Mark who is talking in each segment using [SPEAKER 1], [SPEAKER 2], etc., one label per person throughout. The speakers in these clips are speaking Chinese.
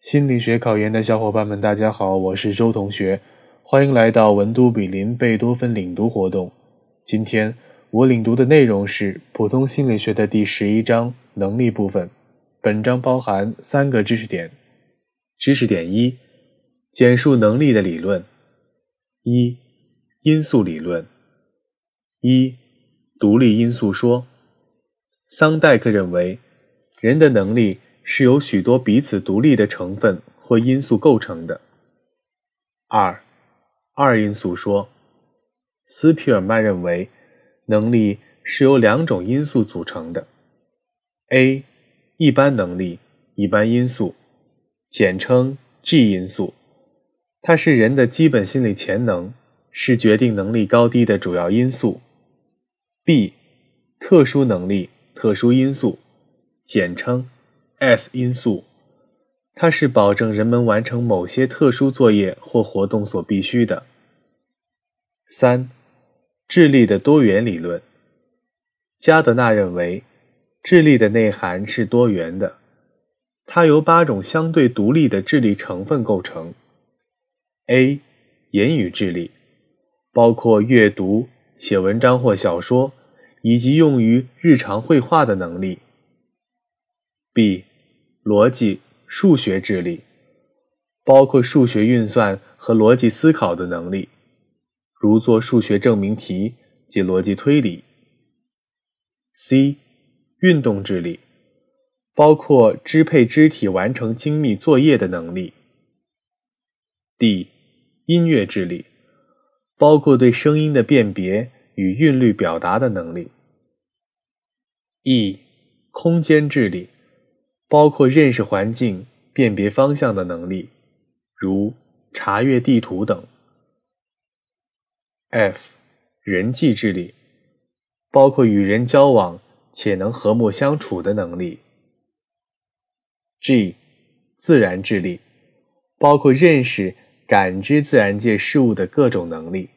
[SPEAKER 1] 心理学考研的小伙伴们，大家好，我是周同学，欢迎来到文都比林贝多芬领读活动。今天我领读的内容是普通心理学的第十一章能力部分。本章包含三个知识点。知识点一：简述能力的理论。一、因素理论。一、独立因素说。桑代克认为，人的能力。是由许多彼此独立的成分或因素构成的。二，二因素说，斯皮尔曼认为，能力是由两种因素组成的：a，一般能力，一般因素，简称 G 因素，它是人的基本心理潜能，是决定能力高低的主要因素；b，特殊能力，特殊因素，简称。S 因素，它是保证人们完成某些特殊作业或活动所必须的。三、智力的多元理论。加德纳认为，智力的内涵是多元的，它由八种相对独立的智力成分构成。A. 言语智力，包括阅读、写文章或小说，以及用于日常绘画的能力。B. 逻辑、数学智力，包括数学运算和逻辑思考的能力，如做数学证明题及逻辑推理。C. 运动智力，包括支配肢体完成精密作业的能力。D. 音乐智力，包括对声音的辨别与韵律表达的能力。E. 空间智力。包括认识环境、辨别方向的能力，如查阅地图等。F. 人际智力，包括与人交往且能和睦相处的能力。G. 自然智力，包括认识、感知自然界事物的各种能力。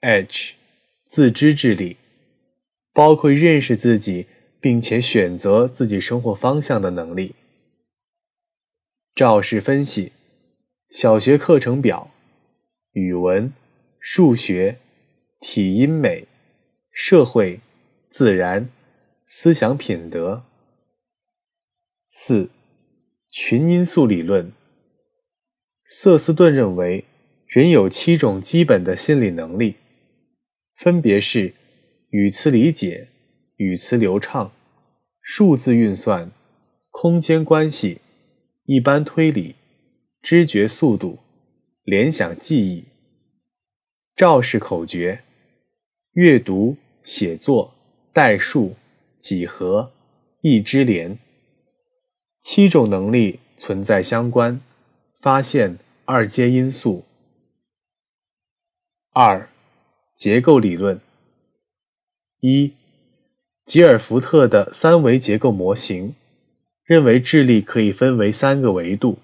[SPEAKER 1] H. 自知智力，包括认识自己。并且选择自己生活方向的能力。肇事分析：小学课程表，语文、数学、体音美、社会、自然、思想品德。四、群因素理论。瑟斯顿认为，人有七种基本的心理能力，分别是语词理解。语词流畅、数字运算、空间关系、一般推理、知觉速度、联想记忆、肇事口诀、阅读、写作、代数、几何、一知连。七种能力存在相关，发现二阶因素。二、结构理论。一。吉尔福特的三维结构模型认为，智力可以分为三个维度，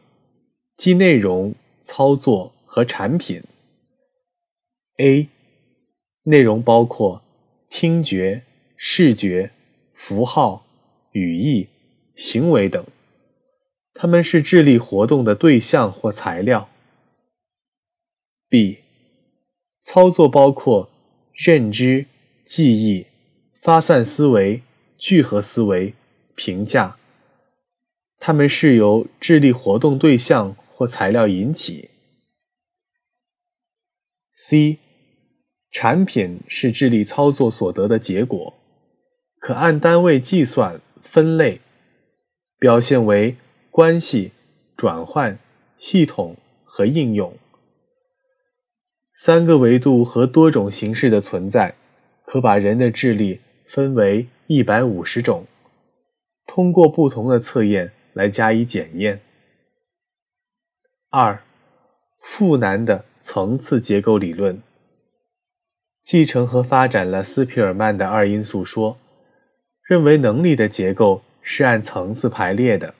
[SPEAKER 1] 即内容、操作和产品。A. 内容包括听觉、视觉、符号、语义、行为等，它们是智力活动的对象或材料。B. 操作包括认知、记忆。发散思维、聚合思维、评价，它们是由智力活动对象或材料引起。C，产品是智力操作所得的结果，可按单位计算、分类，表现为关系、转换、系统和应用。三个维度和多种形式的存在，可把人的智力。分为一百五十种，通过不同的测验来加以检验。二，富难的层次结构理论，继承和发展了斯皮尔曼的二因素说，认为能力的结构是按层次排列的。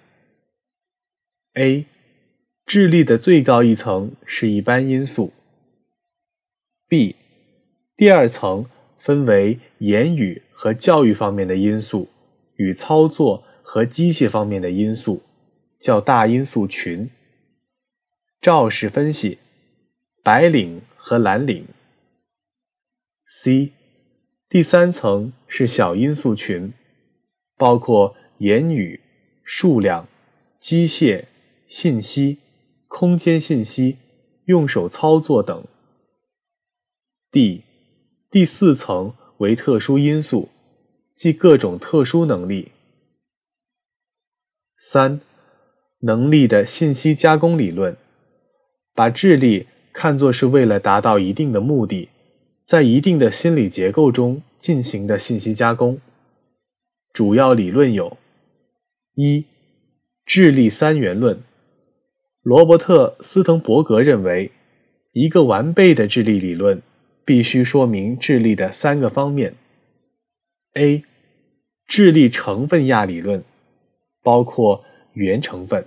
[SPEAKER 1] A，智力的最高一层是一般因素。B，第二层分为言语。和教育方面的因素与操作和机械方面的因素，叫大因素群。照式分析：白领和蓝领。C，第三层是小因素群，包括言语、数量、机械、信息、空间信息、用手操作等。D，第四层为特殊因素，即各种特殊能力。三，能力的信息加工理论，把智力看作是为了达到一定的目的。在一定的心理结构中进行的信息加工，主要理论有：一、智力三元论。罗伯特·斯滕伯格认为，一个完备的智力理论必须说明智力的三个方面：a、智力成分亚理论，包括原成分、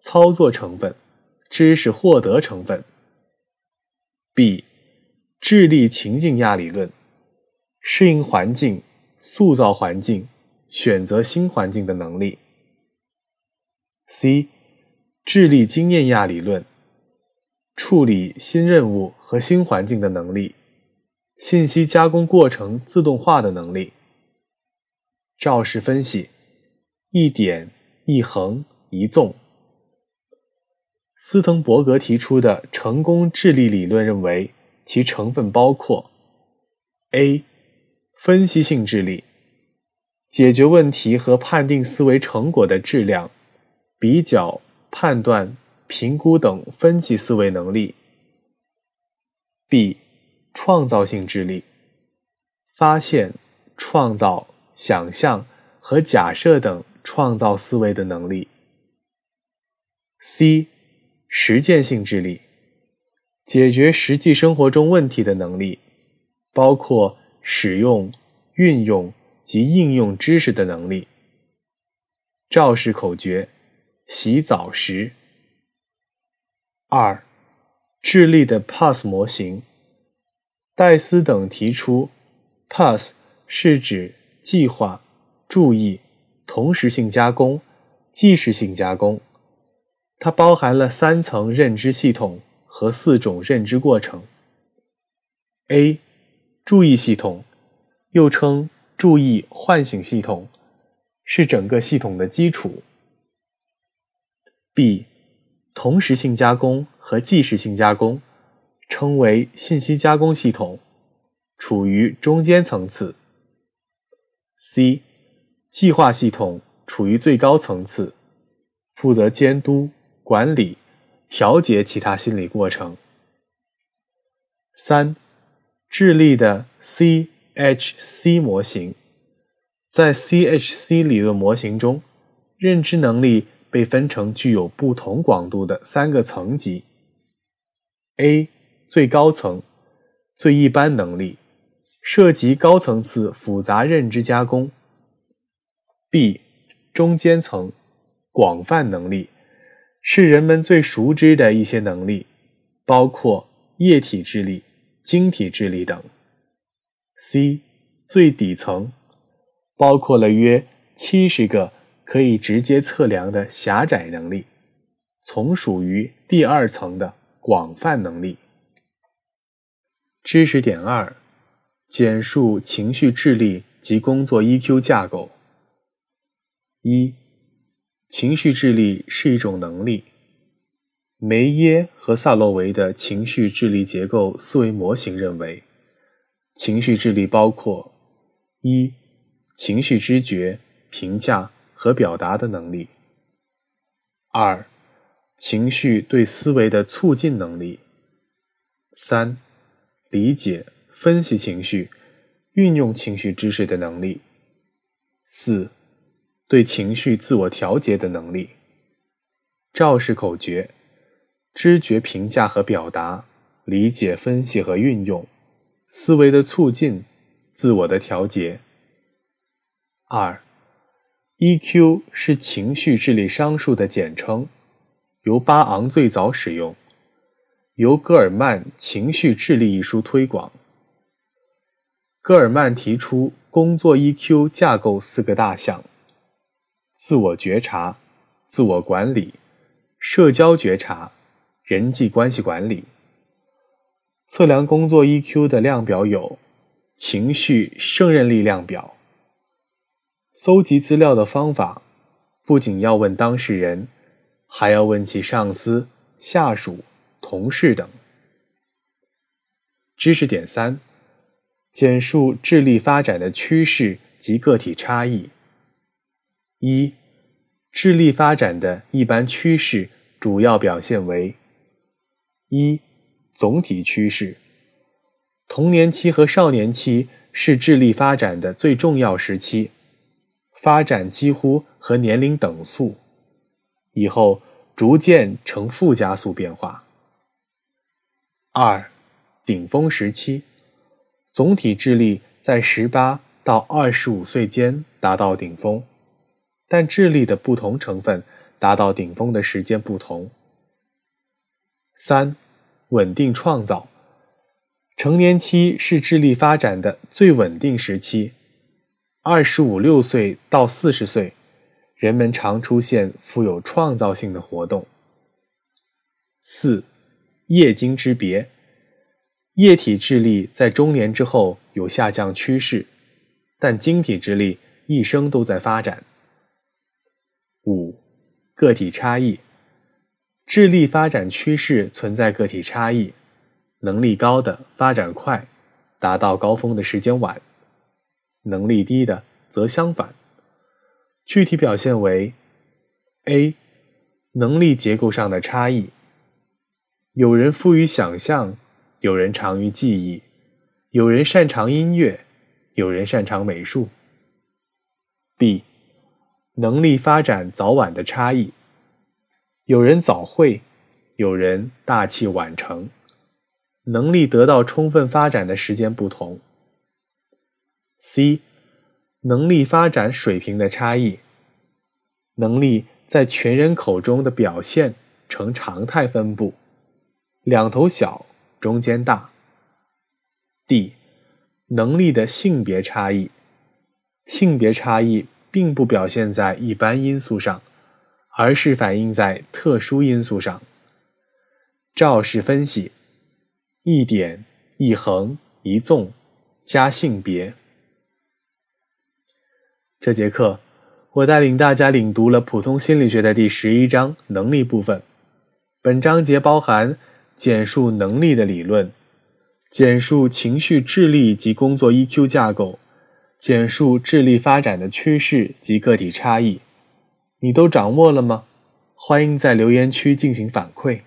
[SPEAKER 1] 操作成分、知识获得成分；b、智力情境亚理论，适应环境、塑造环境、选择新环境的能力。C. 智力经验亚理论，处理新任务和新环境的能力，信息加工过程自动化的能力。赵氏分析：一点一横一纵。斯滕伯格提出的成功智力理论认为。其成分包括：A. 分析性智力，解决问题和判定思维成果的质量、比较、判断、评估等分析思维能力；B. 创造性智力，发现、创造、想象和假设等创造思维的能力；C. 实践性智力。解决实际生活中问题的能力，包括使用、运用及应用知识的能力。赵氏口诀：洗澡时。二、智力的 PASS 模型。戴斯等提出，PASS 是指计划、注意、同时性加工、即时性加工，它包含了三层认知系统。和四种认知过程。A. 注意系统，又称注意唤醒系统，是整个系统的基础。B. 同时性加工和即时性加工，称为信息加工系统，处于中间层次。C. 计划系统处于最高层次，负责监督管理。调节其他心理过程。三、智力的 CHC 模型，在 CHC 理论模型中，认知能力被分成具有不同广度的三个层级：A 最高层，最一般能力，涉及高层次复杂认知加工；B 中间层，广泛能力。是人们最熟知的一些能力，包括液体智力、晶体智力等。C 最底层，包括了约七十个可以直接测量的狭窄能力，从属于第二层的广泛能力。知识点二：简述情绪智力及工作 EQ 架构。一情绪智力是一种能力。梅耶和萨洛维的情绪智力结构思维模型认为，情绪智力包括：一、情绪知觉、评价和表达的能力；二、情绪对思维的促进能力；三、理解、分析情绪、运用情绪知识的能力；四。对情绪自我调节的能力。赵氏口诀：知觉、评价和表达，理解、分析和运用，思维的促进，自我的调节。二，EQ 是情绪智力商数的简称，由巴昂最早使用，由戈尔曼《情绪智力》一书推广。戈尔曼提出工作 EQ 架构四个大项。自我觉察、自我管理、社交觉察、人际关系管理。测量工作 EQ 的量表有情绪胜任力量表。搜集资料的方法不仅要问当事人，还要问其上司、下属、同事等。知识点三：简述智力发展的趋势及个体差异。一、智力发展的一般趋势主要表现为：一、总体趋势。童年期和少年期是智力发展的最重要时期，发展几乎和年龄等速，以后逐渐呈负加速变化。二。顶峰时期，总体智力在十八到二十五岁间达到顶峰，但智力的不同成分达到顶峰的时间不同。三、稳定创造，成年期是智力发展的最稳定时期，二十五六岁到四十岁，人们常出现富有创造性的活动。四、液晶之别。液体智力在中年之后有下降趋势，但晶体智力一生都在发展。五、个体差异，智力发展趋势存在个体差异，能力高的发展快，达到高峰的时间晚；能力低的则相反。具体表现为：A. 能力结构上的差异，有人富于想象。有人长于记忆，有人擅长音乐，有人擅长美术。B，能力发展早晚的差异，有人早会，有人大器晚成，能力得到充分发展的时间不同。C，能力发展水平的差异，能力在全人口中的表现呈常态分布，两头小。中间大。D，能力的性别差异，性别差异并不表现在一般因素上，而是反映在特殊因素上。赵氏分析：一点一横一纵加性别。这节课，我带领大家领读了普通心理学的第十一章能力部分。本章节包含。简述能力的理论，简述情绪智力及工作 EQ 架构，简述智力发展的趋势及个体差异，你都掌握了吗？欢迎在留言区进行反馈。